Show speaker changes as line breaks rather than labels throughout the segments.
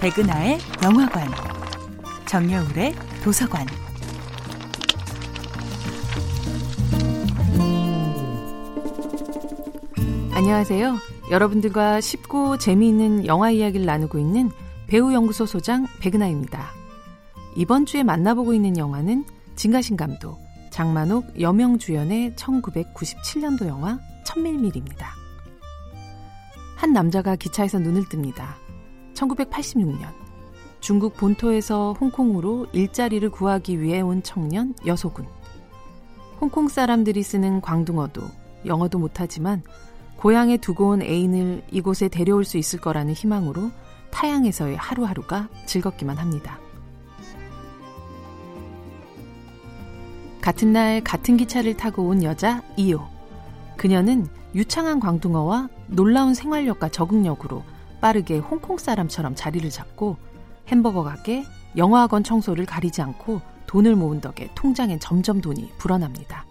백은하의 영화관, 정여울의 도서관.
안녕하세요. 여러분들과 쉽고 재미있는 영화 이야기를 나누고 있는 배우연구소 소장 백은하입니다. 이번 주에 만나보고 있는 영화는 진가신 감독, 장만옥, 여명 주연의 1997년도 영화 천밀밀입니다. 한 남자가 기차에서 눈을 뜹니다. 1986년 중국 본토에서 홍콩으로 일자리를 구하기 위해 온 청년 여소군. 홍콩 사람들이 쓰는 광둥어도 영어도 못하지만 고향에 두고 온 애인을 이곳에 데려올 수 있을 거라는 희망으로 타양에서의 하루하루가 즐겁기만 합니다. 같은 날 같은 기차를 타고 온 여자 이호. 그녀는 유창한 광둥어와 놀라운 생활력과 적응력으로 빠르게 홍콩 사람처럼 자리를 잡고 햄버거 가게, 영화학원 청소를 가리지 않고 돈을 모은 덕에 통장엔 점점 돈이 불어납니다.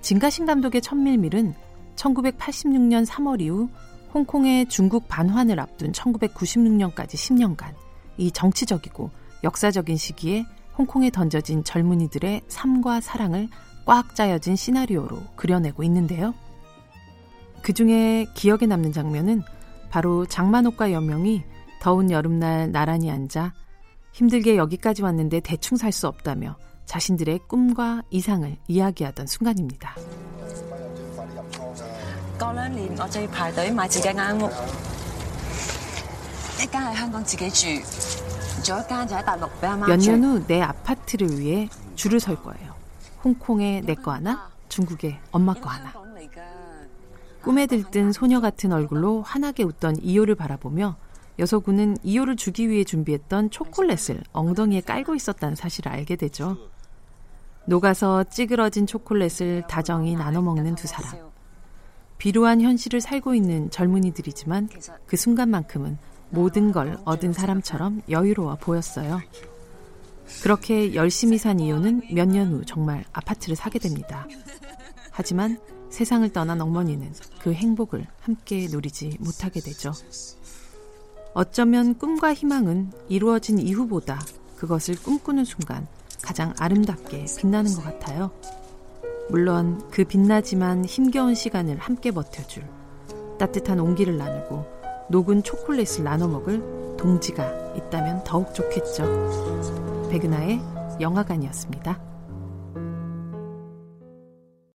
진가신 감독의 천밀밀은 1986년 3월 이후 홍콩의 중국 반환을 앞둔 1996년까지 10년간 이 정치적이고 역사적인 시기에 홍콩에 던져진 젊은이들의 삶과 사랑을 꽉 짜여진 시나리오로 그려내고 있는데요. 그 중에 기억에 남는 장면은 바로 장만옥과 연명이 더운 여름날 나란히 앉아 힘들게 여기까지 왔는데 대충 살 수 없다며 자신들의 꿈과 이상을 이야기하던 순간입니다. 몇 년 후 내 아파트를 위해 줄을 설 거예요. 홍콩에 내 거 하나, 중국에 엄마 거 하나. 꿈에 들뜬 소녀 같은 얼굴로 환하게 웃던 이효를 바라보며 여서군은 이효를 주기 위해 준비했던 초콜릿을 엉덩이에 깔고 있었다는 사실을 알게 되죠. 녹아서 찌그러진 초콜릿을 다정히 나눠 먹는 두 사람. 비루한 현실을 살고 있는 젊은이들이지만 그 순간만큼은 모든 걸 얻은 사람처럼 여유로워 보였어요. 그렇게 열심히 산 이유는 몇 년 후 정말 아파트를 사게 됩니다. 하지만 세상을 떠난 어머니는 그 행복을 함께 누리지 못하게 되죠. 어쩌면 꿈과 희망은 이루어진 이후보다 그것을 꿈꾸는 순간 가장 아름답게 빛나는 것 같아요. 물론 그 빛나지만 힘겨운 시간을 함께 버텨줄 따뜻한 온기를 나누고 녹은 초콜릿을 나눠 먹을 동지가 있다면 더욱 좋겠죠. 백은하의 영화관이었습니다.